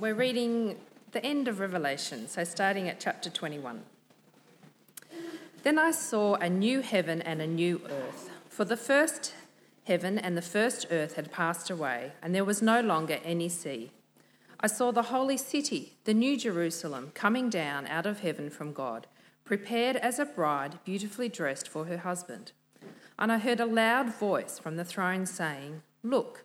we're reading the end of Revelation, so starting at chapter 21. Then I saw a new heaven and a new earth, for the first heaven and the first earth had passed away, and there was no longer any sea. I saw the holy city, the new Jerusalem, coming down out of heaven from God, prepared as a bride beautifully dressed for her husband. And I heard a loud voice from the throne saying, Look,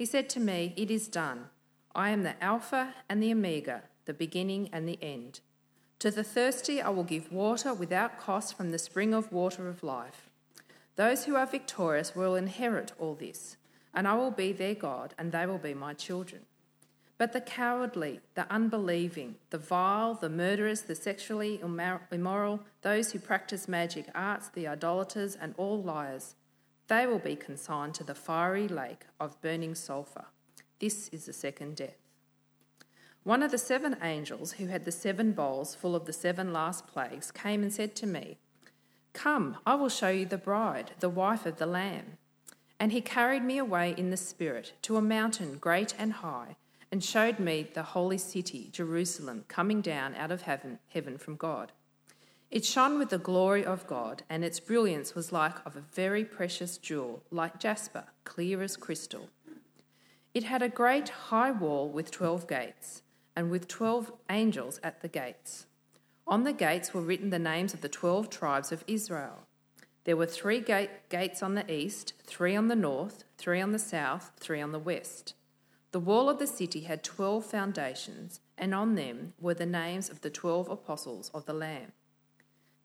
He said to me, It is done. I am the Alpha and the Omega, the beginning and the end. To the thirsty I will give water without cost from the spring of water of life. Those who are victorious will inherit all this, and I will be their God, and they will be my children. But the cowardly, the unbelieving, the vile, the murderers, the sexually immoral, those who practice magic arts, the idolaters, and all liars, they will be consigned to the fiery lake of burning sulphur. This is the second death. One of the seven angels who had the seven bowls full of the seven last plagues came and said to me, Come, I will show you the bride, the wife of the Lamb. And he carried me away in the Spirit to a mountain great and high and showed me the holy city, Jerusalem, coming down out of heaven, heaven from God. It shone with the glory of God, and its brilliance was like of a very precious jewel, like jasper, clear as crystal. It had a great high wall with twelve gates, and with twelve angels at the gates. On the gates were written the names of the twelve tribes of Israel. There were three gate, gates on the east, three on the north, three on the south, three on the west. The wall of the city had twelve foundations, and on them were the names of the twelve apostles of the Lamb.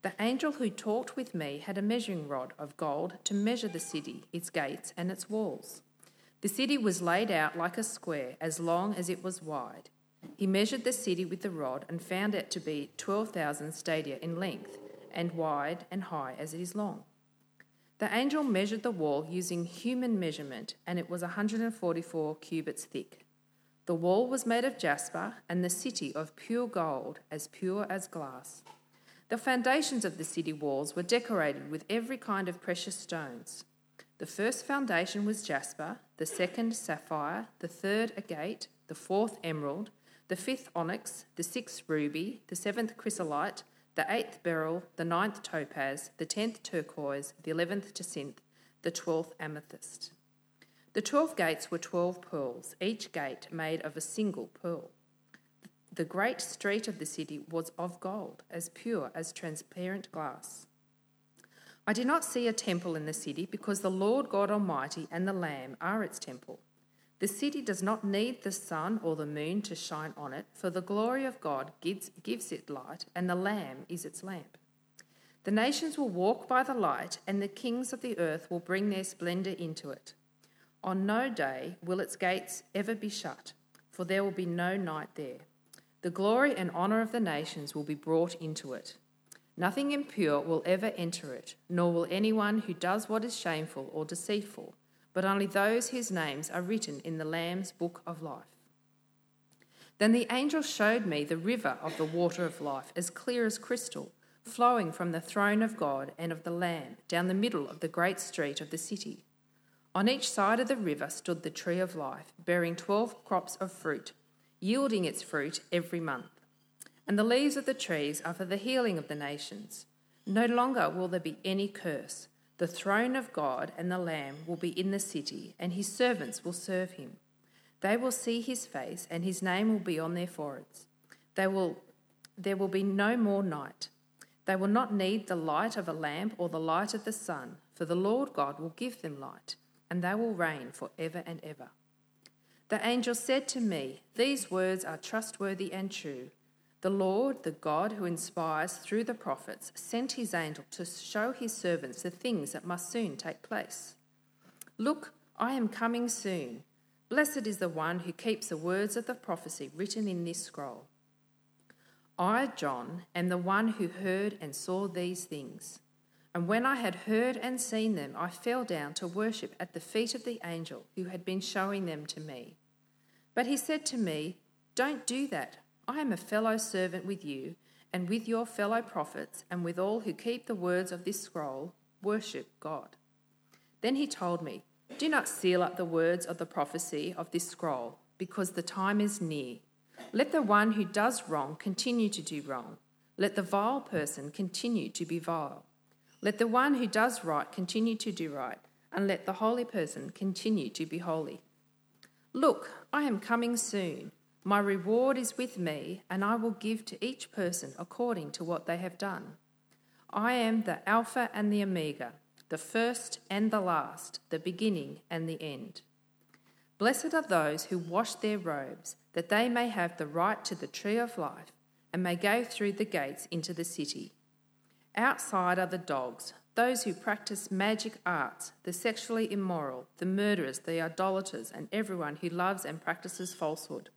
The angel who talked with me had a measuring rod of gold to measure the city, its gates, and its walls. The city was laid out like a square, as long as it was wide. He measured the city with the rod and found it to be 12,000 stadia in length, and wide and high as it is long. The angel measured the wall using human measurement, and it was 144 cubits thick. The wall was made of jasper, and the city of pure gold, as pure as glass. The foundations of the city walls were decorated with every kind of precious stones. The first foundation was jasper, the second sapphire, the third agate, the fourth emerald, the fifth onyx, the sixth ruby, the seventh chrysolite the eighth beryl, the ninth topaz, the tenth turquoise, the eleventh jacinth, the twelfth amethyst. The twelve gates were twelve pearls, each gate made of a single pearl. The great street of the city was of gold, as pure as transparent glass. I did not see a temple in the city because the Lord God Almighty and the Lamb are its temple. The city does not need the sun or the moon to shine on it, for the glory of God gives, gives it light, and the Lamb is its lamp. The nations will walk by the light, and the kings of the earth will bring their splendour into it. On no day will its gates ever be shut, for there will be no night there. The glory and honour of the nations will be brought into it. Nothing impure will ever enter it, nor will anyone who does what is shameful or deceitful but only those whose names are written in the Lamb's book of life. Then the angel showed me the river of the water of life, as clear as crystal, flowing from the throne of God and of the Lamb down the middle of the great street of the city. On each side of the river stood the tree of life, bearing twelve crops of fruit, yielding its fruit every month. And the leaves of the trees are for the healing of the nations. No longer will there be any curse. The throne of God and the Lamb will be in the city, and his servants will serve him. They will see his face, and his name will be on their foreheads. They will, there will be no more night. They will not need the light of a lamp or the light of the sun, for the Lord God will give them light, and they will reign for ever and ever. The angel said to me, These words are trustworthy and true. The Lord, the God who inspires through the prophets, sent his angel to show his servants the things that must soon take place. Look, I am coming soon. Blessed is the one who keeps the words of the prophecy written in this scroll. I, John, am the one who heard and saw these things. And when I had heard and seen them, I fell down to worship at the feet of the angel who had been showing them to me. But he said to me, Don't do that. I am a fellow servant with you, and with your fellow prophets, and with all who keep the words of this scroll. Worship God. Then he told me, Do not seal up the words of the prophecy of this scroll, because the time is near. Let the one who does wrong continue to do wrong. Let the vile person continue to be vile. Let the one who does right continue to do right, and let the holy person continue to be holy. Look, I am coming soon. My reward is with me, and I will give to each person according to what they have done. I am the Alpha and the Omega, the first and the last, the beginning and the end. Blessed are those who wash their robes, that they may have the right to the tree of life and may go through the gates into the city. Outside are the dogs, those who practice magic arts, the sexually immoral, the murderers, the idolaters, and everyone who loves and practices falsehood.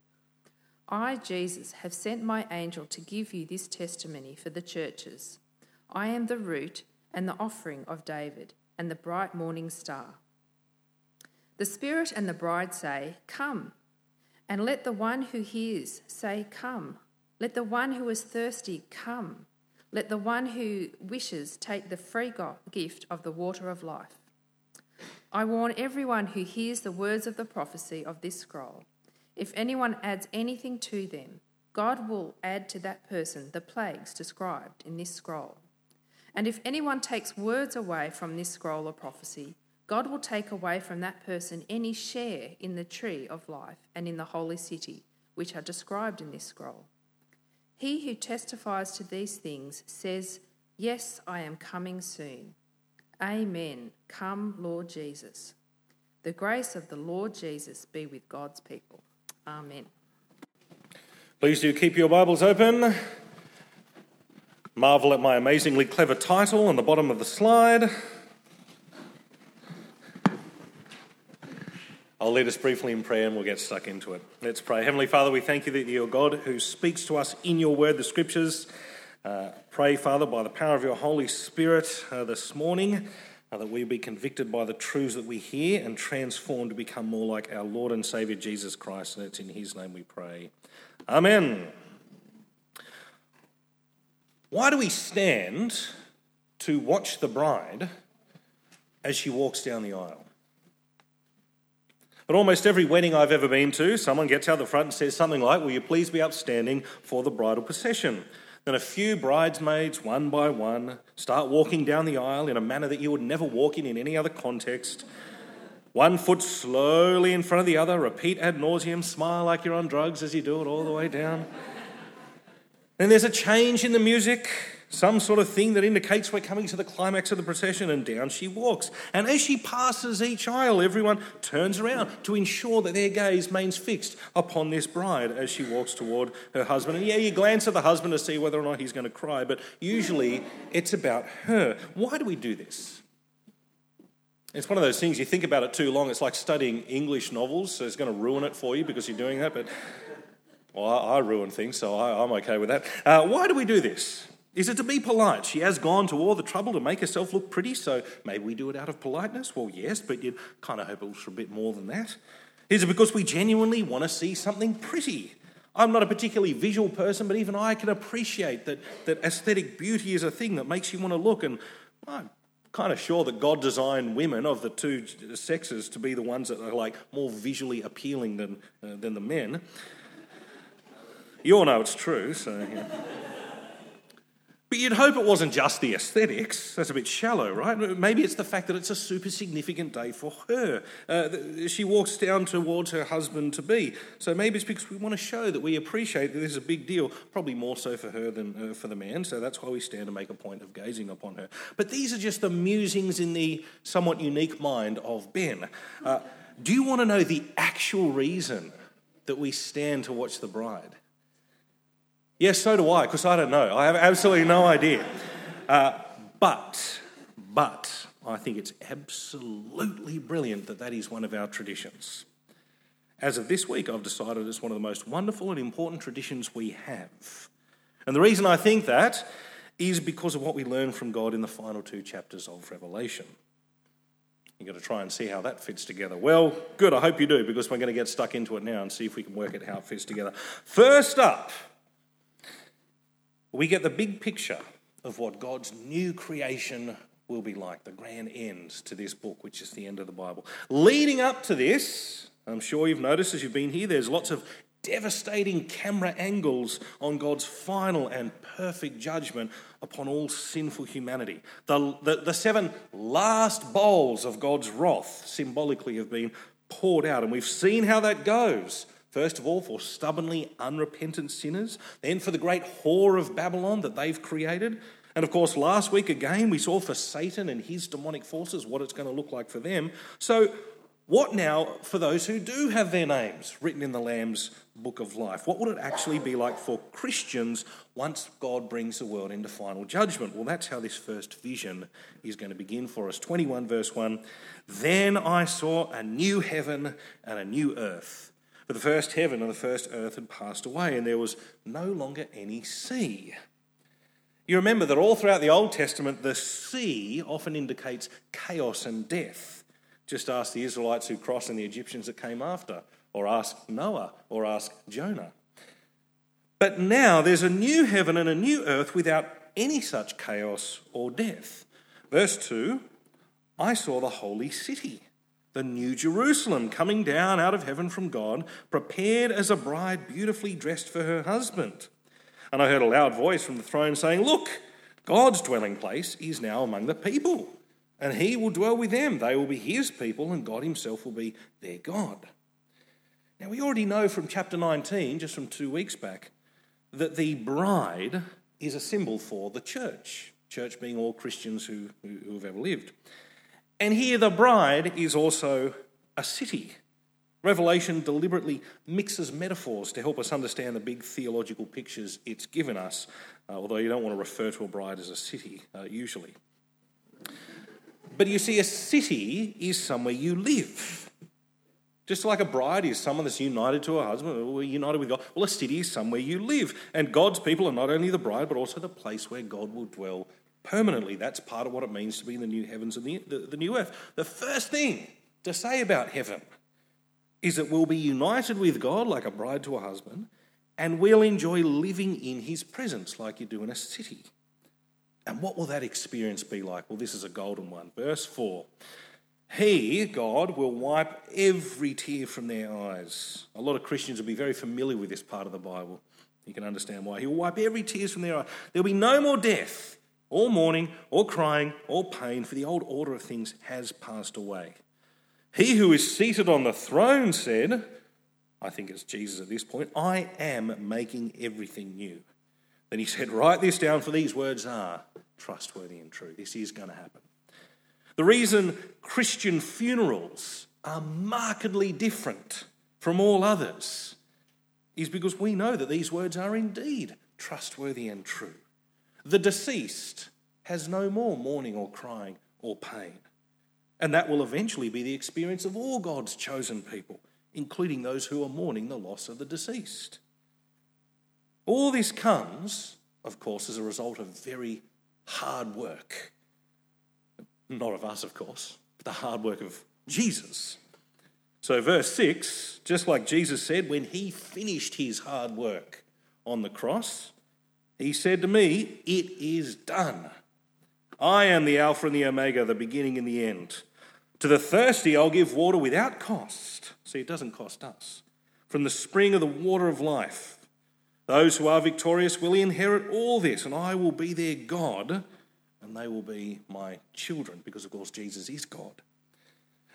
I, Jesus, have sent my angel to give you this testimony for the churches. I am the root and the offering of David, and the bright morning star. The Spirit and the bride say, Come. And let the one who hears say, Come. Let the one who is thirsty come. Let the one who wishes take the free gift of the water of life. I warn everyone who hears the words of the prophecy of this scroll. If anyone adds anything to them, God will add to that person the plagues described in this scroll. And if anyone takes words away from this scroll of prophecy, God will take away from that person any share in the tree of life and in the holy city, which are described in this scroll. He who testifies to these things says, Yes, I am coming soon. Amen. Come, Lord Jesus. The grace of the Lord Jesus be with God's people. Amen. Please do keep your Bibles open. Marvel at my amazingly clever title on the bottom of the slide. I'll lead us briefly in prayer and we'll get stuck into it. Let's pray. Heavenly Father, we thank you that you're God who speaks to us in your word, the scriptures. Uh, pray, Father, by the power of your Holy Spirit uh, this morning, uh, that we be convicted by the truths that we hear and transformed to become more like our Lord and Saviour Jesus Christ. And it's in his name we pray. Amen. Why do we stand to watch the bride as she walks down the aisle? But almost every wedding I've ever been to, someone gets out the front and says something like, Will you please be upstanding for the bridal procession? Then a few bridesmaids, one by one, start walking down the aisle in a manner that you would never walk in in any other context. One foot slowly in front of the other, repeat ad nauseum, smile like you're on drugs as you do it all the way down. Then there's a change in the music some sort of thing that indicates we're coming to the climax of the procession, and down she walks. And as she passes each aisle, everyone turns around to ensure that their gaze remains fixed upon this bride as she walks toward her husband. And yeah, you glance at the husband to see whether or not he's going to cry, but usually it's about her. Why do we do this? It's one of those things you think about it too long. It's like studying English novels, so it's going to ruin it for you because you're doing that. But well, I, ruin things, so I, am okay with that. Uh, why do we do this? Is it to be polite? She has gone to all the trouble to make herself look pretty, so maybe we do it out of politeness? Well, yes, but you'd kind of hope it was for a bit more than that. Is it because we genuinely want to see something pretty? I'm not a particularly visual person, but even I can appreciate that, that aesthetic beauty is a thing that makes you want to look. And I'm kind of sure that God designed women of the two sexes to be the ones that are like more visually appealing than, uh, than the men. You all know it's true, so. Yeah. But you'd hope it wasn't just the aesthetics. That's a bit shallow, right? Maybe it's the fact that it's a super significant day for her. Uh, she walks down towards her husband to be. So maybe it's because we want to show that we appreciate that this is a big deal, probably more so for her than uh, for the man. So that's why we stand to make a point of gazing upon her. But these are just the musings in the somewhat unique mind of Ben. Uh, do you want to know the actual reason that we stand to watch the bride? Yes, so do I, because I don't know. I have absolutely no idea. Uh, but, but, I think it's absolutely brilliant that that is one of our traditions. As of this week, I've decided it's one of the most wonderful and important traditions we have. And the reason I think that is because of what we learn from God in the final two chapters of Revelation. You've got to try and see how that fits together. Well, good, I hope you do, because we're going to get stuck into it now and see if we can work out how it fits together. First up, we get the big picture of what God's new creation will be like, the grand end to this book, which is the end of the Bible. Leading up to this, I'm sure you've noticed as you've been here, there's lots of devastating camera angles on God's final and perfect judgment upon all sinful humanity. The, the, the, seven last bowls of God's wrath symbolically have been poured out, and we've seen how that goes. First of all, for stubbornly unrepentant sinners, then for the great whore of Babylon that they've created. And of course, last week again, we saw for Satan and his demonic forces what it's going to look like for them. So, what now for those who do have their names written in the Lamb's book of life? What would it actually be like for Christians once God brings the world into final judgment? Well, that's how this first vision is going to begin for us. 21, verse 1 Then I saw a new heaven and a new earth. For the first heaven and the first earth had passed away, and there was no longer any sea. You remember that all throughout the Old Testament, the sea often indicates chaos and death. Just ask the Israelites who crossed and the Egyptians that came after, or ask Noah, or ask Jonah. But now there's a new heaven and a new earth without any such chaos or death. Verse 2 I saw the holy city, the new Jerusalem, coming down out of heaven from God, prepared as a bride beautifully dressed for her husband. And I heard a loud voice from the throne saying, Look, God's dwelling place is now among the people and he will dwell with them. They will be his people, and God himself will be their God. Now, we already know from chapter 19, just from two weeks back, that the bride is a symbol for the church, church being all Christians who, who have ever lived. And here, the bride is also a city. Revelation deliberately mixes metaphors to help us understand the big theological pictures it's given us, uh, although you don't want to refer to a bride as a city uh, usually. But you see, a city is somewhere you live. Just like a bride is someone that's united to a husband, or united with God. Well, a city is somewhere you live. And God's people are not only the bride, but also the place where God will dwell permanently. That's part of what it means to be in the new heavens and the, the, the new earth. The first thing to say about heaven is that we'll be united with God like a bride to a husband, and we'll enjoy living in his presence like you do in a city. And what will that experience be like? Well, this is a golden one. Verse 4 He, God, will wipe every tear from their eyes. A lot of Christians will be very familiar with this part of the Bible. You can understand why. He will wipe every tear from their eye. There'll be no more death, or mourning, all crying, all pain, for the old order of things has passed away. He who is seated on the throne said, I think it's Jesus at this point, I am making everything new. Then he said, Write this down, for these words are trustworthy and true. This is going to happen. The reason Christian funerals are markedly different from all others is because we know that these words are indeed trustworthy and true. The deceased has no more mourning or crying or pain. And that will eventually be the experience of all God's chosen people, including those who are mourning the loss of the deceased. All this comes, of course, as a result of very hard work. Not of us, of course, but the hard work of Jesus. So, verse 6 just like Jesus said, when he finished his hard work on the cross, he said to me, It is done. I am the Alpha and the Omega, the beginning and the end. To the thirsty, I'll give water without cost. See, it doesn't cost us. From the spring of the water of life. Those who are victorious will inherit all this, and I will be their God, and they will be my children, because of course Jesus is God.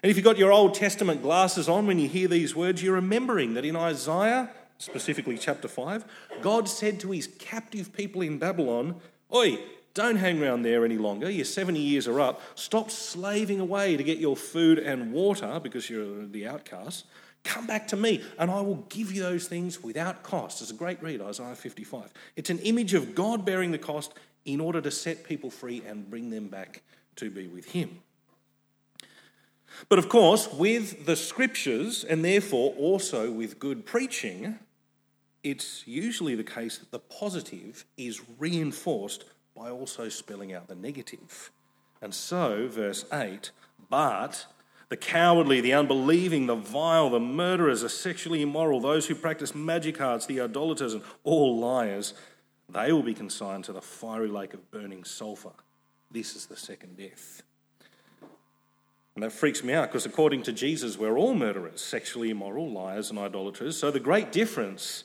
And if you've got your Old Testament glasses on when you hear these words, you're remembering that in Isaiah, specifically chapter 5, God said to his captive people in Babylon, Oi, don't hang around there any longer. Your 70 years are up. Stop slaving away to get your food and water because you're the outcast. Come back to me, and I will give you those things without cost. It's a great read, Isaiah 55. It's an image of God bearing the cost in order to set people free and bring them back to be with Him. But of course, with the scriptures, and therefore also with good preaching, it's usually the case that the positive is reinforced by also spelling out the negative. And so, verse 8, but the cowardly, the unbelieving, the vile, the murderers, the sexually immoral, those who practice magic arts, the idolaters, and all liars, they will be consigned to the fiery lake of burning sulphur. This is the second death. And that freaks me out because, according to Jesus, we're all murderers, sexually immoral, liars, and idolaters. So the great difference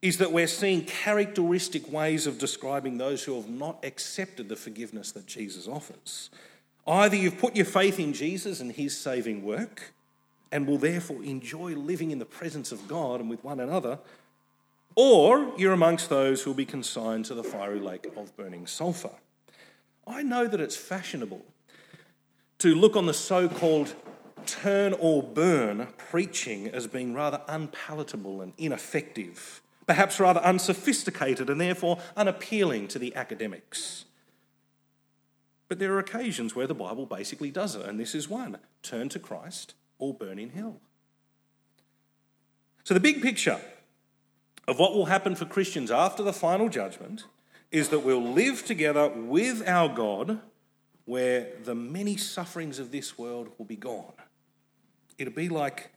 is that we're seeing characteristic ways of describing those who have not accepted the forgiveness that Jesus offers. Either you've put your faith in Jesus and his saving work and will therefore enjoy living in the presence of God and with one another, or you're amongst those who will be consigned to the fiery lake of burning sulphur. I know that it's fashionable to look on the so called turn or burn preaching as being rather unpalatable and ineffective, perhaps rather unsophisticated and therefore unappealing to the academics. But there are occasions where the Bible basically does it, and this is one turn to Christ or burn in hell. So, the big picture of what will happen for Christians after the final judgment is that we'll live together with our God where the many sufferings of this world will be gone. It'll be like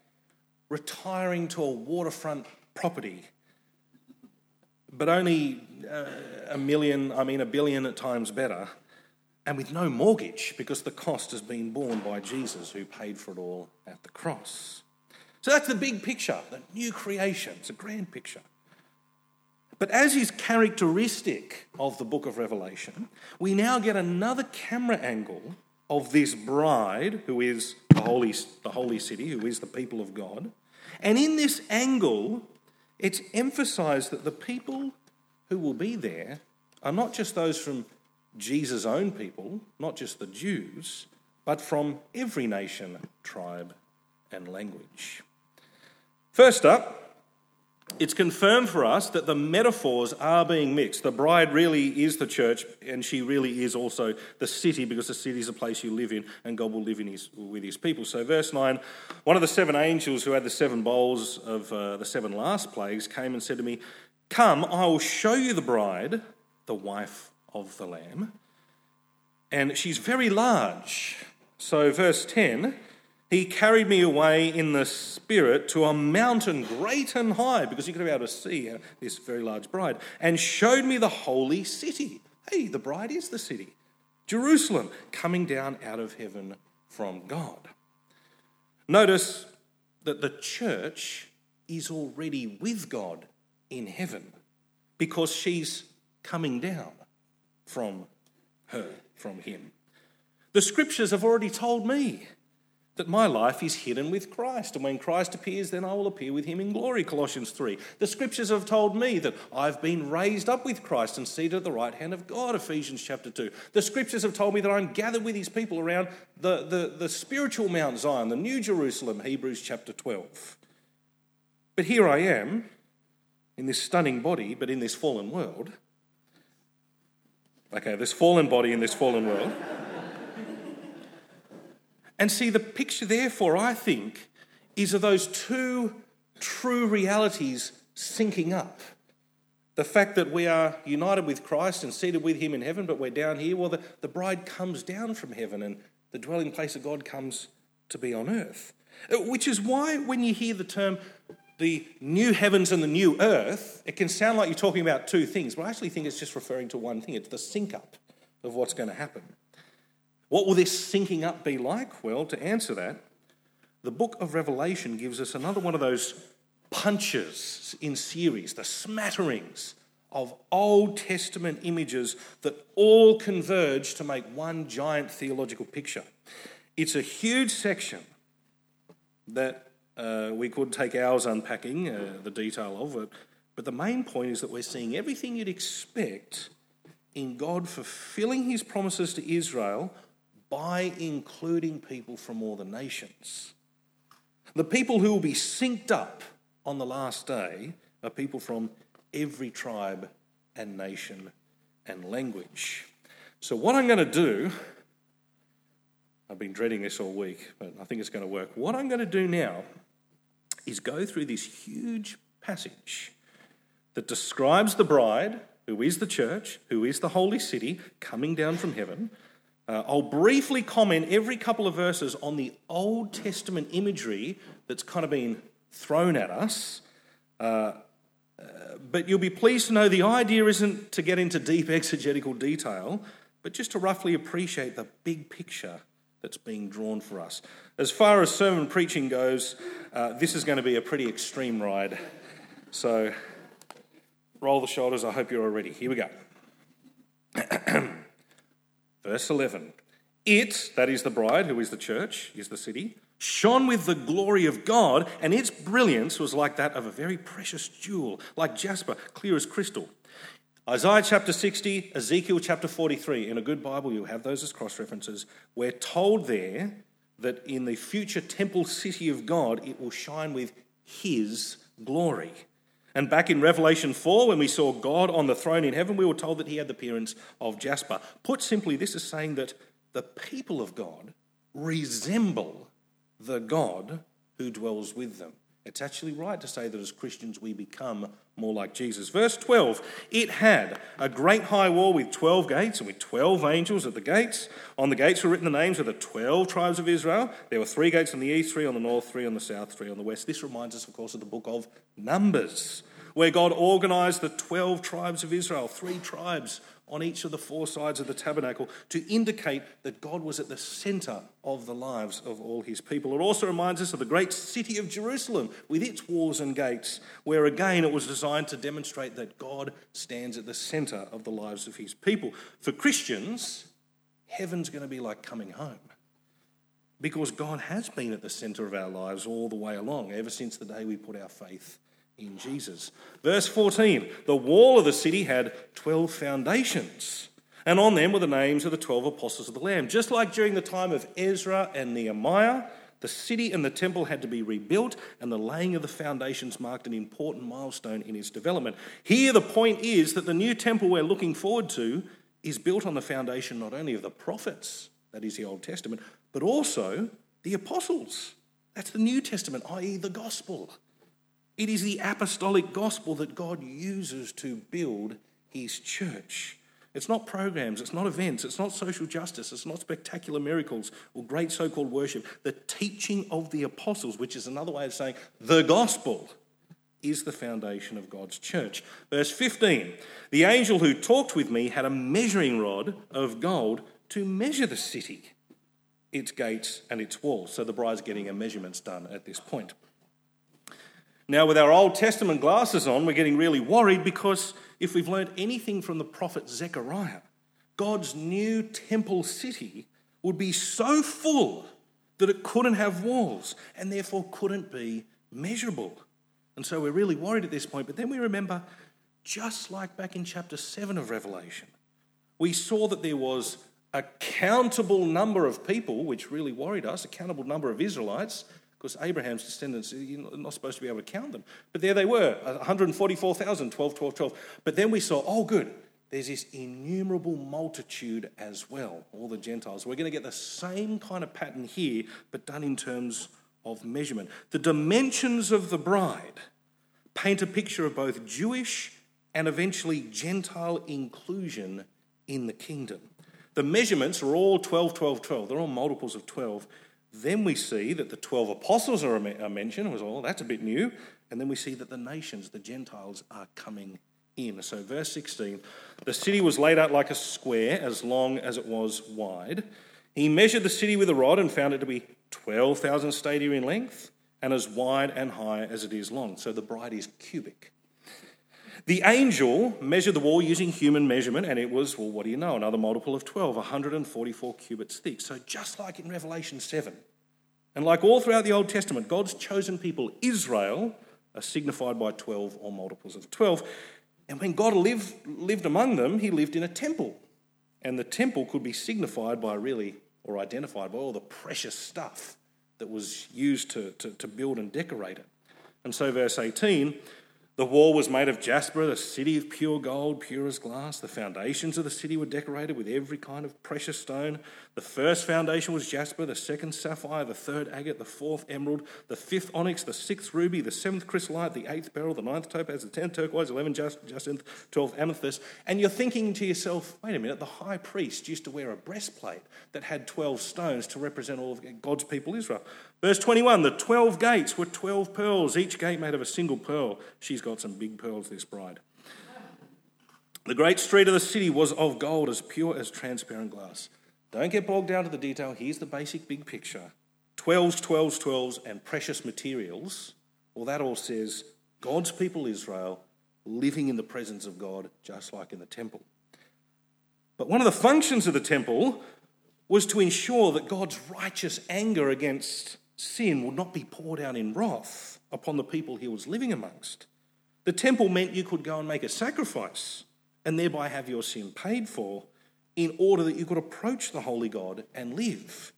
retiring to a waterfront property, but only uh, a million, I mean, a billion at times better, and with no mortgage because the cost has been borne by Jesus who paid for it all at the cross. So that's the big picture, the new creation. It's a grand picture. But as is characteristic of the book of Revelation, we now get another camera angle of this bride who is the holy, the holy city, who is the people of God. And in this angle, it's emphasized that the people who will be there are not just those from Jesus' own people, not just the Jews, but from every nation, tribe, and language. First up, it's confirmed for us that the metaphors are being mixed. The bride really is the church, and she really is also the city, because the city is a place you live in, and God will live in his, with his people. So, verse 9 one of the seven angels who had the seven bowls of uh, the seven last plagues came and said to me, Come, I will show you the bride, the wife of the Lamb. And she's very large. So, verse 10 he carried me away in the spirit to a mountain great and high, because you could be able to see uh, this very large bride, and showed me the holy city. Hey, the bride is the city. Jerusalem, coming down out of heaven from God. Notice that the church is already with God in heaven because she's coming down from her, from him. The scriptures have already told me that my life is hidden with Christ. And when Christ appears, then I will appear with him in glory. Colossians 3. The scriptures have told me that I've been raised up with Christ and seated at the right hand of God. Ephesians chapter 2. The scriptures have told me that I'm gathered with his people around the, the, the spiritual Mount Zion, the New Jerusalem. Hebrews chapter 12. But here I am in this stunning body, but in this fallen world. Okay, this fallen body in this fallen world. And see, the picture, therefore, I think, is of those two true realities syncing up. The fact that we are united with Christ and seated with Him in heaven, but we're down here. Well, the, the bride comes down from heaven and the dwelling place of God comes to be on earth. Uh, which is why, when you hear the term the new heavens and the new earth, it can sound like you're talking about two things, but I actually think it's just referring to one thing. It's the sync up of what's going to happen. What will this syncing up be like? Well, to answer that, the book of Revelation gives us another one of those punches in series, the smatterings of Old Testament images that all converge to make one giant theological picture. It's a huge section that uh, we could take hours unpacking uh, the detail of it, but the main point is that we're seeing everything you'd expect in God fulfilling his promises to Israel by including people from all the nations. The people who will be synced up on the last day are people from every tribe and nation and language. So, what I'm going to do, I've been dreading this all week, but I think it's going to work. What I'm going to do now is go through this huge passage that describes the bride, who is the church, who is the holy city, coming down from heaven. Uh, I'll briefly comment every couple of verses on the Old Testament imagery that's kind of been thrown at us. Uh, uh, but you'll be pleased to know the idea isn't to get into deep exegetical detail, but just to roughly appreciate the big picture that's being drawn for us. As far as sermon preaching goes, uh, this is going to be a pretty extreme ride. So roll the shoulders. I hope you're all ready. Here we go. Verse 11 It, that is the bride, who is the church, is the city, shone with the glory of God, and its brilliance was like that of a very precious jewel, like jasper, clear as crystal. Isaiah chapter 60, Ezekiel chapter 43. In a good Bible, you'll have those as cross references. We're told there that in the future temple city of God, it will shine with His glory. And back in Revelation 4, when we saw God on the throne in heaven, we were told that He had the appearance of jasper. Put simply, this is saying that the people of God resemble the God who dwells with them. It's actually right to say that as Christians we become more like Jesus. Verse 12 It had a great high wall with 12 gates and with 12 angels at the gates. On the gates were written the names of the 12 tribes of Israel. There were three gates on the east, three on the north, three on the south, three on the west. This reminds us, of course, of the book of Numbers, where God organized the 12 tribes of Israel, three tribes on each of the four sides of the tabernacle to indicate that God was at the center of the lives of all his people. It also reminds us of the great city of Jerusalem with its walls and gates, where again it was designed to demonstrate that God stands at the center of the lives of his people. For Christians, heaven's going to be like coming home. Because God has been at the center of our lives all the way along, ever since the day we put our faith in Jesus. Verse 14 the wall of the city had 12 foundations, and on them were the names of the 12 apostles of the Lamb. Just like during the time of Ezra and Nehemiah, the city and the temple had to be rebuilt, and the laying of the foundations marked an important milestone in its development. Here, the point is that the new temple we're looking forward to is built on the foundation not only of the prophets, that is the Old Testament, but also the apostles. That's the New Testament, i.e., the gospel. It is the apostolic gospel that God uses to build his church. It's not programs, it's not events, it's not social justice, it's not spectacular miracles or great so called worship. The teaching of the apostles, which is another way of saying the gospel, is the foundation of God's church. Verse 15 The angel who talked with me had a measuring rod of gold to measure the city, its gates, and its walls. So the bride's getting her measurements done at this point. Now, with our Old Testament glasses on, we're getting really worried because if we've learned anything from the prophet Zechariah, God's new temple city would be so full that it couldn't have walls and therefore couldn't be measurable. And so we're really worried at this point. But then we remember, just like back in chapter 7 of Revelation, we saw that there was a countable number of people, which really worried us, a countable number of Israelites because Abraham's descendants, you're not supposed to be able to count them. But there they were 144,000, 12, 12, 12. But then we saw, oh, good, there's this innumerable multitude as well, all the Gentiles. We're going to get the same kind of pattern here, but done in terms of measurement. The dimensions of the bride paint a picture of both Jewish and eventually Gentile inclusion in the kingdom. The measurements are all 12, 12, 12. They're all multiples of 12. Then we see that the 12 apostles are mentioned. Was all oh, that's a bit new. And then we see that the nations, the Gentiles, are coming in. So, verse 16 the city was laid out like a square, as long as it was wide. He measured the city with a rod and found it to be 12,000 stadia in length and as wide and high as it is long. So the bride is cubic. The angel measured the wall using human measurement, and it was, well, what do you know, another multiple of 12, 144 cubits thick. So just like in Revelation 7, and like all throughout the Old Testament, God's chosen people, Israel, are signified by 12 or multiples of 12. And when God lived, lived among them, he lived in a temple. And the temple could be signified by really, or identified by all the precious stuff that was used to, to, to build and decorate it. And so, verse 18 The wall was made of jasper, the city of pure gold, pure as glass. The foundations of the city were decorated with every kind of precious stone. The first foundation was jasper, the second sapphire, the third agate, the fourth emerald, the fifth onyx, the sixth ruby, the seventh chrysolite, the eighth beryl, the ninth topaz, the tenth turquoise, eleventh jacinth, twelfth amethyst. And you're thinking to yourself, wait a minute, the high priest used to wear a breastplate that had 12 stones to represent all of God's people, Israel. Verse 21 the 12 gates were 12 pearls, each gate made of a single pearl. She's got some big pearls, this bride. The great street of the city was of gold, as pure as transparent glass. Don't get bogged down to the detail. Here's the basic big picture 12s, 12s, 12s, and precious materials. Well, that all says God's people, Israel, living in the presence of God, just like in the temple. But one of the functions of the temple was to ensure that God's righteous anger against sin would not be poured out in wrath upon the people he was living amongst. The temple meant you could go and make a sacrifice and thereby have your sin paid for in order that you could approach the holy God and live.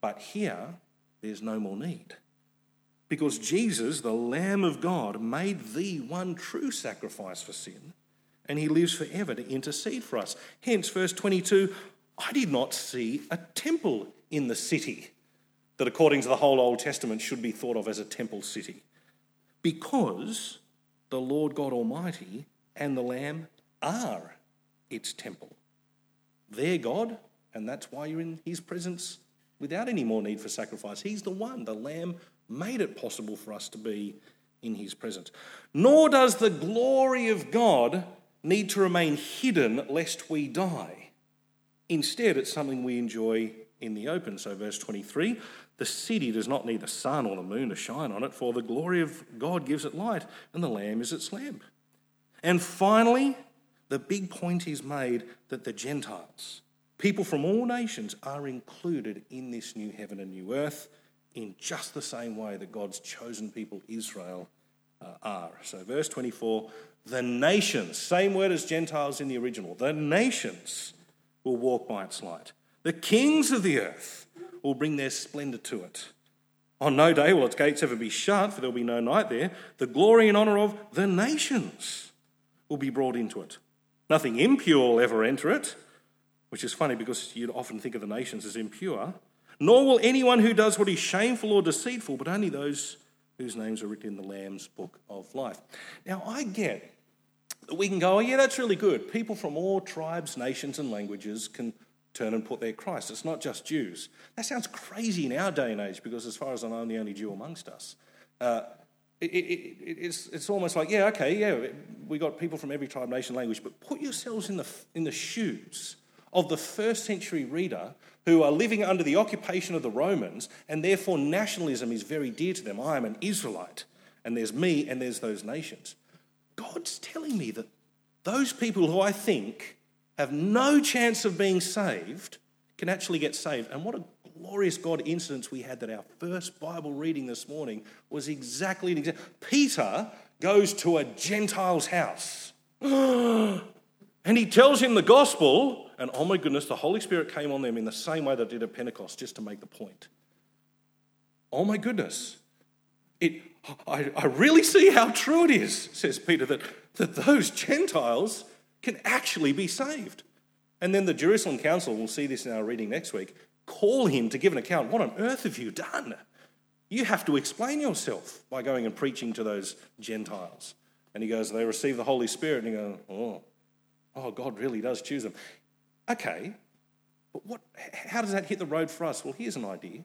But here, there's no more need. Because Jesus, the Lamb of God, made the one true sacrifice for sin, and he lives forever to intercede for us. Hence, verse 22 I did not see a temple in the city that, according to the whole Old Testament, should be thought of as a temple city. Because the Lord God Almighty and the Lamb are its temple. They're God, and that's why you're in His presence without any more need for sacrifice. He's the one, the Lamb made it possible for us to be in His presence. Nor does the glory of God need to remain hidden lest we die. Instead, it's something we enjoy in the open. So, verse 23 the city does not need the sun or the moon to shine on it, for the glory of God gives it light, and the Lamb is its lamp. And finally, the big point is made that the Gentiles, people from all nations, are included in this new heaven and new earth in just the same way that God's chosen people, Israel, uh, are. So, verse 24 the nations, same word as Gentiles in the original, the nations will walk by its light. The kings of the earth will bring their splendour to it. On no day will its gates ever be shut, for there will be no night there. The glory and honour of the nations will be brought into it. Nothing impure will ever enter it, which is funny because you'd often think of the nations as impure. Nor will anyone who does what is shameful or deceitful, but only those whose names are written in the Lamb's book of life. Now, I get that we can go, oh, yeah, that's really good. People from all tribes, nations, and languages can turn and put their Christ. It's not just Jews. That sounds crazy in our day and age because, as far as I know, I'm the only Jew amongst us. Uh, it, it, it's, it's almost like, yeah, okay, yeah, we got people from every tribe, nation, language, but put yourselves in the, in the shoes of the first century reader who are living under the occupation of the Romans, and therefore nationalism is very dear to them. I am an Israelite, and there's me, and there's those nations. God's telling me that those people who I think have no chance of being saved can actually get saved. And what a glorious God incidence we had that our first Bible reading this morning was exactly an example. Peter goes to a Gentile's house and he tells him the gospel, and oh my goodness, the Holy Spirit came on them in the same way that did at Pentecost, just to make the point. Oh my goodness. It, I, I really see how true it is, says Peter, that, that those Gentiles can actually be saved. And then the Jerusalem Council, we'll see this in our reading next week, call him to give an account. What on earth have you done? You have to explain yourself by going and preaching to those Gentiles. And he goes, They receive the Holy Spirit. And he goes, Oh, oh, God really does choose them. Okay, but what, how does that hit the road for us? Well, here's an idea.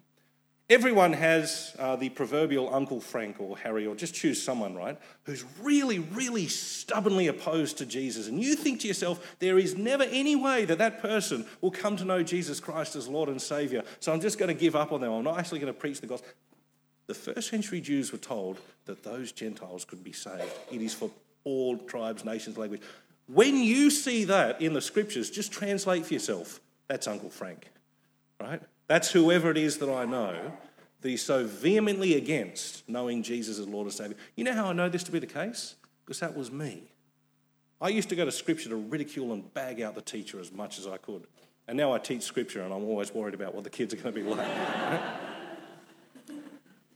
Everyone has uh, the proverbial Uncle Frank or Harry, or just choose someone, right, who's really, really stubbornly opposed to Jesus. And you think to yourself, there is never any way that that person will come to know Jesus Christ as Lord and Saviour. So I'm just going to give up on them. I'm not actually going to preach the gospel. The first century Jews were told that those Gentiles could be saved. It is for all tribes, nations, language. When you see that in the scriptures, just translate for yourself. That's Uncle Frank, right? That's whoever it is that I know that is so vehemently against knowing Jesus as Lord and Savior. You know how I know this to be the case? Because that was me. I used to go to Scripture to ridicule and bag out the teacher as much as I could. And now I teach Scripture and I'm always worried about what the kids are going to be like.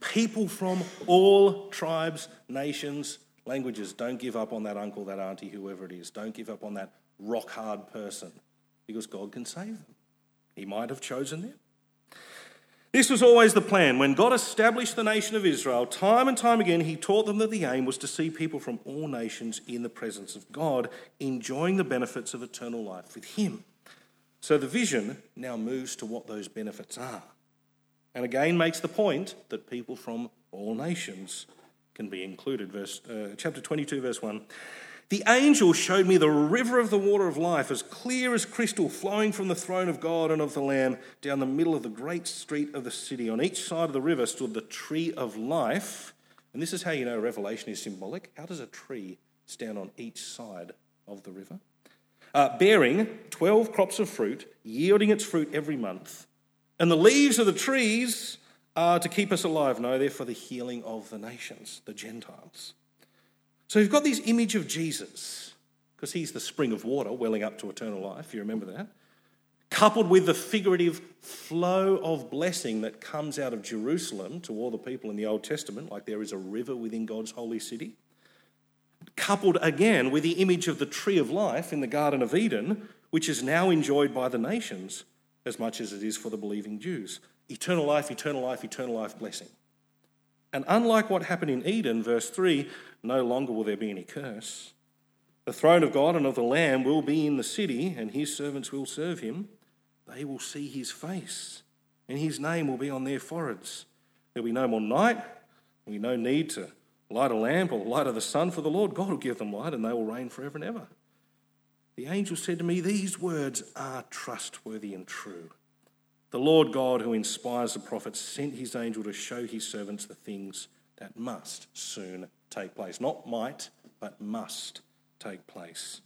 People from all tribes, nations, languages, don't give up on that uncle, that auntie, whoever it is. Don't give up on that rock hard person because God can save them. He might have chosen them. This was always the plan. When God established the nation of Israel, time and time again, He taught them that the aim was to see people from all nations in the presence of God, enjoying the benefits of eternal life with Him. So the vision now moves to what those benefits are. And again makes the point that people from all nations can be included. Verse, uh, chapter 22, verse 1. The angel showed me the river of the water of life, as clear as crystal, flowing from the throne of God and of the Lamb down the middle of the great street of the city. On each side of the river stood the tree of life. And this is how you know Revelation is symbolic. How does a tree stand on each side of the river? Uh, bearing 12 crops of fruit, yielding its fruit every month. And the leaves of the trees are to keep us alive. No, they're for the healing of the nations, the Gentiles. So you've got this image of Jesus, because he's the spring of water welling up to eternal life, you remember that? Coupled with the figurative flow of blessing that comes out of Jerusalem to all the people in the Old Testament, like there is a river within God's holy city. Coupled again with the image of the tree of life in the Garden of Eden, which is now enjoyed by the nations as much as it is for the believing Jews. Eternal life, eternal life, eternal life blessing. And unlike what happened in Eden, verse 3, no longer will there be any curse. The throne of God and of the Lamb will be in the city, and his servants will serve him. They will see his face, and his name will be on their foreheads. There'll be no more night, there'll be no need to light a lamp or light of the sun, for the Lord God will give them light, and they will reign forever and ever. The angel said to me, These words are trustworthy and true. The Lord God, who inspires the prophets, sent his angel to show his servants the things that must soon take place. Not might, but must take place.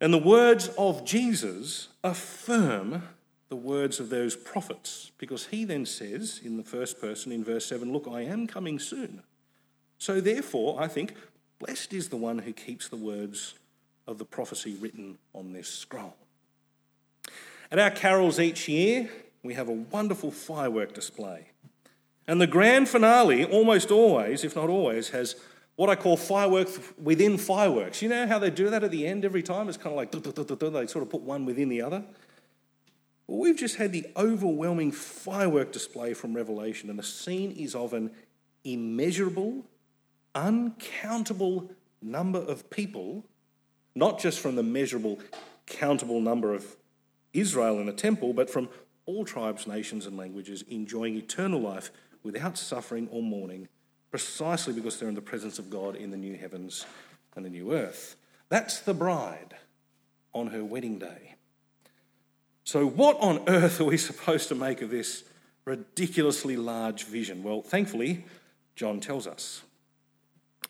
And the words of Jesus affirm the words of those prophets, because he then says in the first person in verse 7 Look, I am coming soon. So, therefore, I think, blessed is the one who keeps the words of the prophecy written on this scroll. At our carols each year, we have a wonderful firework display. And the grand finale, almost always, if not always, has what I call fireworks within fireworks. You know how they do that at the end every time? It's kind of like they sort of put one within the other. Well, we've just had the overwhelming firework display from Revelation, and the scene is of an immeasurable, uncountable number of people, not just from the measurable, countable number of Israel in the temple, but from all tribes, nations, and languages, enjoying eternal life without suffering or mourning, precisely because they're in the presence of God in the new heavens and the new earth. That's the bride on her wedding day. So, what on earth are we supposed to make of this ridiculously large vision? Well, thankfully, John tells us.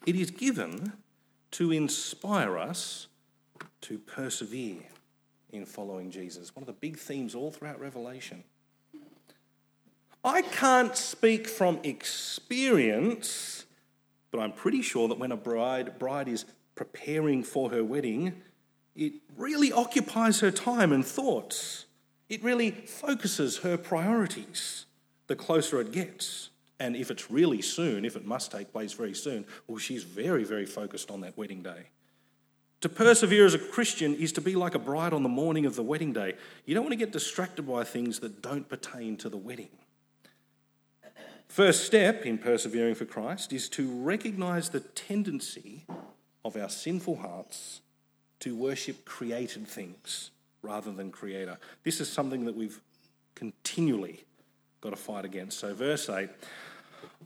It is given to inspire us to persevere in following Jesus. One of the big themes all throughout Revelation. I can't speak from experience, but I'm pretty sure that when a bride, bride is preparing for her wedding, it really occupies her time and thoughts. It really focuses her priorities the closer it gets. And if it's really soon, if it must take place very soon, well, she's very, very focused on that wedding day. To persevere as a Christian is to be like a bride on the morning of the wedding day. You don't want to get distracted by things that don't pertain to the wedding. First step in persevering for Christ is to recognize the tendency of our sinful hearts to worship created things rather than Creator. This is something that we've continually got to fight against. So, verse 8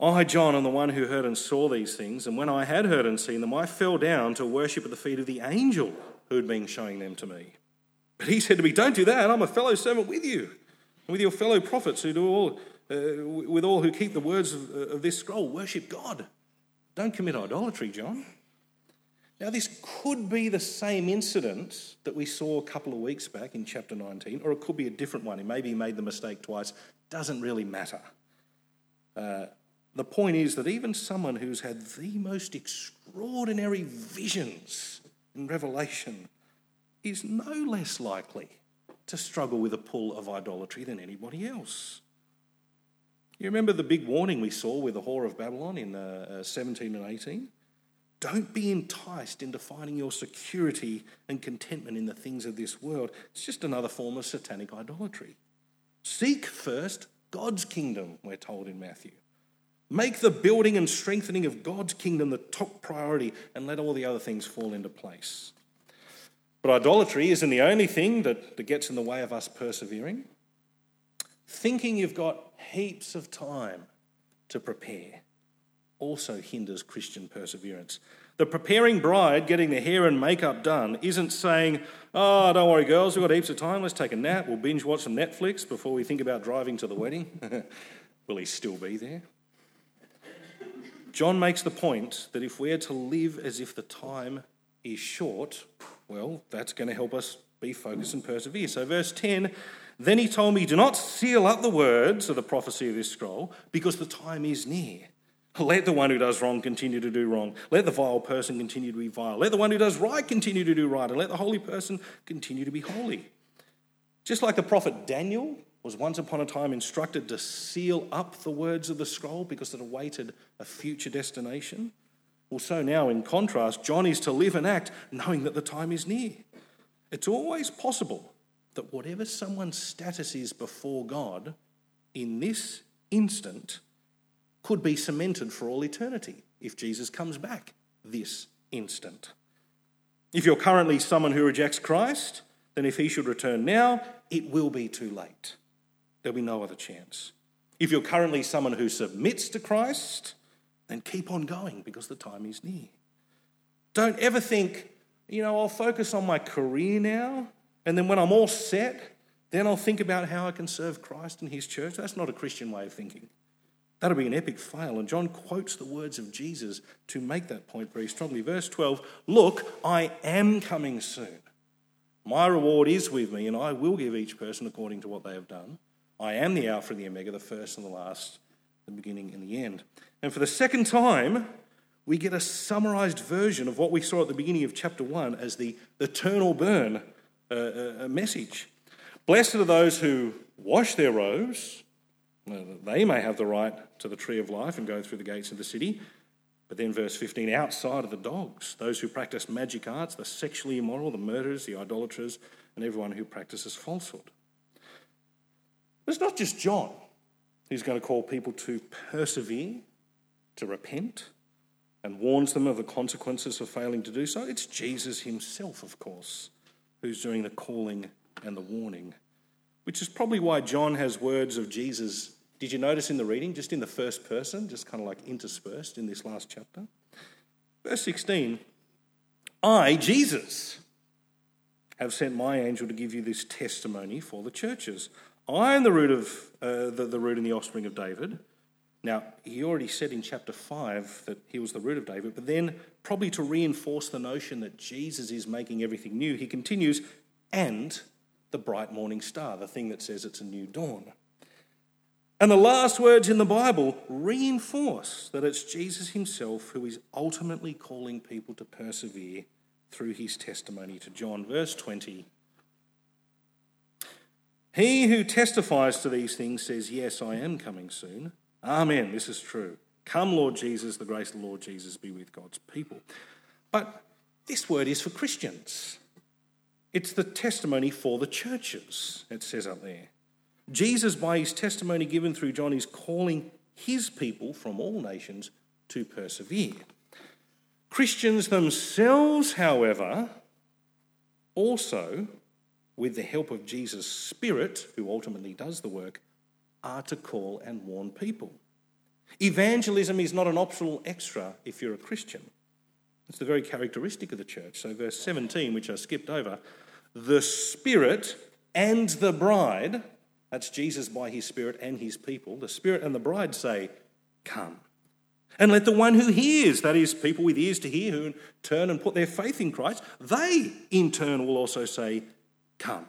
I, John, am the one who heard and saw these things, and when I had heard and seen them, I fell down to worship at the feet of the angel who had been showing them to me. But he said to me, Don't do that. I'm a fellow servant with you, and with your fellow prophets who do all, uh, with all who keep the words of, uh, of this scroll. Worship God. Don't commit idolatry, John. Now, this could be the same incident that we saw a couple of weeks back in chapter 19, or it could be a different one. He maybe made the mistake twice. Doesn't really matter. Uh, the point is that even someone who's had the most extraordinary visions in Revelation is no less likely to struggle with a pull of idolatry than anybody else. You remember the big warning we saw with the whore of Babylon in uh, uh, 17 and 18? Don't be enticed into finding your security and contentment in the things of this world. It's just another form of satanic idolatry. Seek first God's kingdom, we're told in Matthew. Make the building and strengthening of God's kingdom the top priority and let all the other things fall into place. But idolatry isn't the only thing that, that gets in the way of us persevering. Thinking you've got heaps of time to prepare also hinders Christian perseverance. The preparing bride getting their hair and makeup done isn't saying, Oh, don't worry, girls, we've got heaps of time. Let's take a nap. We'll binge watch some Netflix before we think about driving to the wedding. Will he still be there? John makes the point that if we're to live as if the time is short, well, that's going to help us be focused and persevere. So, verse 10 then he told me, Do not seal up the words of the prophecy of this scroll, because the time is near. Let the one who does wrong continue to do wrong. Let the vile person continue to be vile. Let the one who does right continue to do right. And let the holy person continue to be holy. Just like the prophet Daniel was once upon a time instructed to seal up the words of the scroll because it awaited a future destination. Well, so now, in contrast, John is to live and act knowing that the time is near. It's always possible that whatever someone's status is before God, in this instant, could be cemented for all eternity if Jesus comes back this instant. If you're currently someone who rejects Christ, then if he should return now, it will be too late. There'll be no other chance. If you're currently someone who submits to Christ, then keep on going because the time is near. Don't ever think, you know, I'll focus on my career now, and then when I'm all set, then I'll think about how I can serve Christ and his church. That's not a Christian way of thinking. That'll be an epic fail. And John quotes the words of Jesus to make that point very strongly. Verse 12 Look, I am coming soon. My reward is with me, and I will give each person according to what they have done. I am the Alpha and the Omega, the first and the last, the beginning and the end. And for the second time, we get a summarized version of what we saw at the beginning of chapter 1 as the eternal burn uh, uh, message. Blessed are those who wash their robes, they may have the right to the tree of life and go through the gates of the city. But then, verse 15, outside of the dogs, those who practice magic arts, the sexually immoral, the murderers, the idolaters, and everyone who practices falsehood. It's not just John who's going to call people to persevere, to repent, and warns them of the consequences of failing to do so. It's Jesus himself, of course, who's doing the calling and the warning, which is probably why John has words of Jesus. Did you notice in the reading, just in the first person, just kind of like interspersed in this last chapter? Verse 16 I, Jesus, have sent my angel to give you this testimony for the churches. I am the root of uh, the, the root and the offspring of David. Now, he already said in chapter 5 that he was the root of David, but then, probably to reinforce the notion that Jesus is making everything new, he continues, and the bright morning star, the thing that says it's a new dawn. And the last words in the Bible reinforce that it's Jesus himself who is ultimately calling people to persevere through his testimony to John. Verse 20 he who testifies to these things says, Yes, I am coming soon. Amen. This is true. Come, Lord Jesus, the grace of the Lord Jesus be with God's people. But this word is for Christians. It's the testimony for the churches, it says up there. Jesus, by his testimony given through John, is calling his people from all nations to persevere. Christians themselves, however, also with the help of Jesus' Spirit, who ultimately does the work, are to call and warn people. Evangelism is not an optional extra if you're a Christian. It's the very characteristic of the church. So, verse 17, which I skipped over, the Spirit and the bride, that's Jesus by his Spirit and his people, the Spirit and the bride say, Come. And let the one who hears, that is, people with ears to hear who turn and put their faith in Christ, they in turn will also say, Come.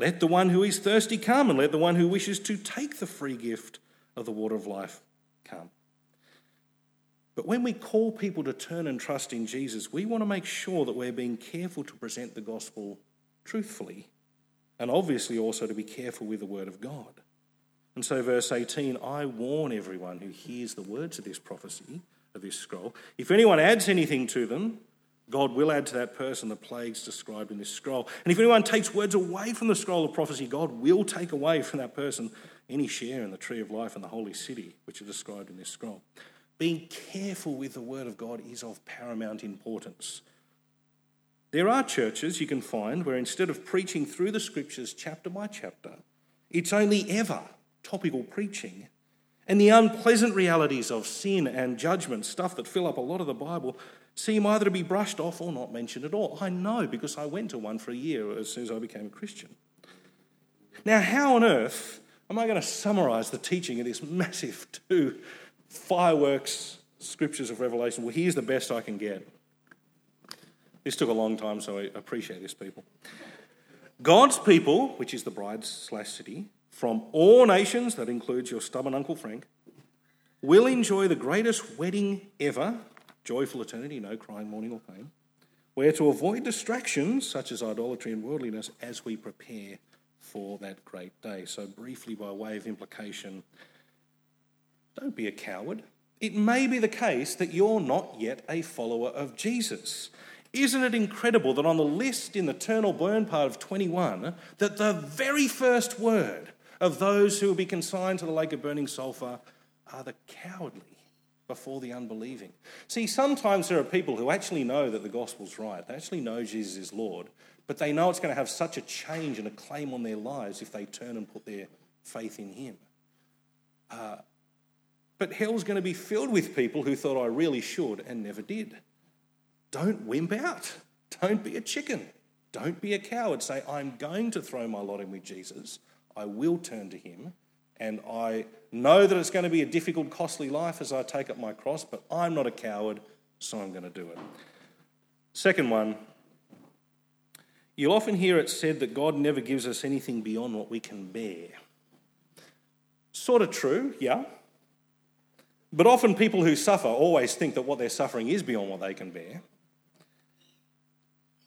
Let the one who is thirsty come, and let the one who wishes to take the free gift of the water of life come. But when we call people to turn and trust in Jesus, we want to make sure that we're being careful to present the gospel truthfully, and obviously also to be careful with the word of God. And so, verse 18 I warn everyone who hears the words of this prophecy of this scroll. If anyone adds anything to them, God will add to that person the plagues described in this scroll. And if anyone takes words away from the scroll of prophecy, God will take away from that person any share in the tree of life and the holy city, which are described in this scroll. Being careful with the word of God is of paramount importance. There are churches you can find where instead of preaching through the scriptures chapter by chapter, it's only ever topical preaching. And the unpleasant realities of sin and judgment, stuff that fill up a lot of the Bible, seem either to be brushed off or not mentioned at all. I know because I went to one for a year as soon as I became a Christian. Now, how on earth am I going to summarize the teaching of this massive two fireworks scriptures of Revelation? Well, here's the best I can get. This took a long time, so I appreciate this, people. God's people, which is the bride slash city, from all nations, that includes your stubborn Uncle Frank, will enjoy the greatest wedding ever, joyful eternity, no crying, mourning, or pain, where to avoid distractions such as idolatry and worldliness as we prepare for that great day. So, briefly, by way of implication, don't be a coward. It may be the case that you're not yet a follower of Jesus. Isn't it incredible that on the list in the eternal burn part of 21, that the very first word of those who will be consigned to the lake of burning sulfur are the cowardly before the unbelieving? See, sometimes there are people who actually know that the gospel's right, they actually know Jesus is Lord, but they know it's going to have such a change and a claim on their lives if they turn and put their faith in Him. Uh, but hell's going to be filled with people who thought I really should and never did. Don't wimp out. Don't be a chicken. Don't be a coward. Say, I'm going to throw my lot in with Jesus. I will turn to him. And I know that it's going to be a difficult, costly life as I take up my cross, but I'm not a coward, so I'm going to do it. Second one, you'll often hear it said that God never gives us anything beyond what we can bear. Sort of true, yeah. But often people who suffer always think that what they're suffering is beyond what they can bear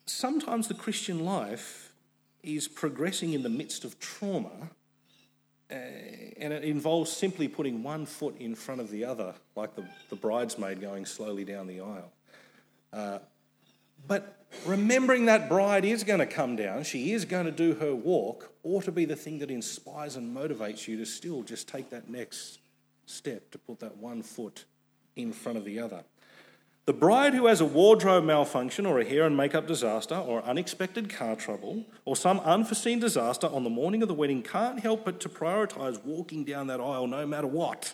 sometimes the Christian life is progressing in the midst of trauma, and it involves simply putting one foot in front of the other, like the, the bridesmaid going slowly down the aisle. Uh, but remembering that bride is going to come down, she is going to do her walk, ought to be the thing that inspires and motivates you to still just take that next step to put that one foot in front of the other. The bride who has a wardrobe malfunction or a hair and makeup disaster or unexpected car trouble or some unforeseen disaster on the morning of the wedding can't help but to prioritise walking down that aisle no matter what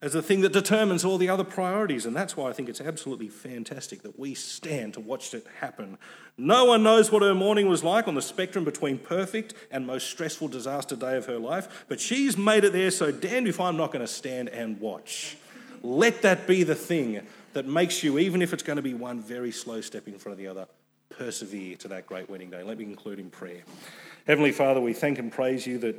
as the thing that determines all the other priorities. And that's why I think it's absolutely fantastic that we stand to watch it happen. No one knows what her morning was like on the spectrum between perfect and most stressful disaster day of her life, but she's made it there, so damned if I'm not going to stand and watch. Let that be the thing that makes you, even if it's going to be one very slow step in front of the other, persevere to that great wedding day. Let me conclude in prayer. Heavenly Father, we thank and praise you that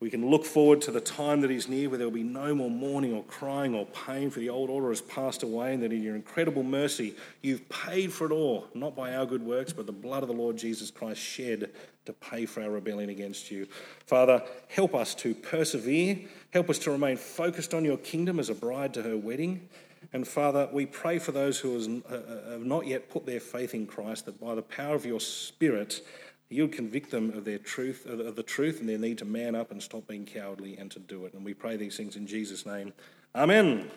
we can look forward to the time that is near where there will be no more mourning or crying or pain, for the old order has passed away, and that in your incredible mercy you've paid for it all, not by our good works, but the blood of the Lord Jesus Christ shed to pay for our rebellion against you. Father, help us to persevere, help us to remain focused on your kingdom as a bride to her wedding. And Father, we pray for those who uh, uh, have not yet put their faith in Christ, that by the power of your Spirit, you'll convict them of their truth, of the truth, and their need to man up and stop being cowardly and to do it. And we pray these things in Jesus' name. Amen.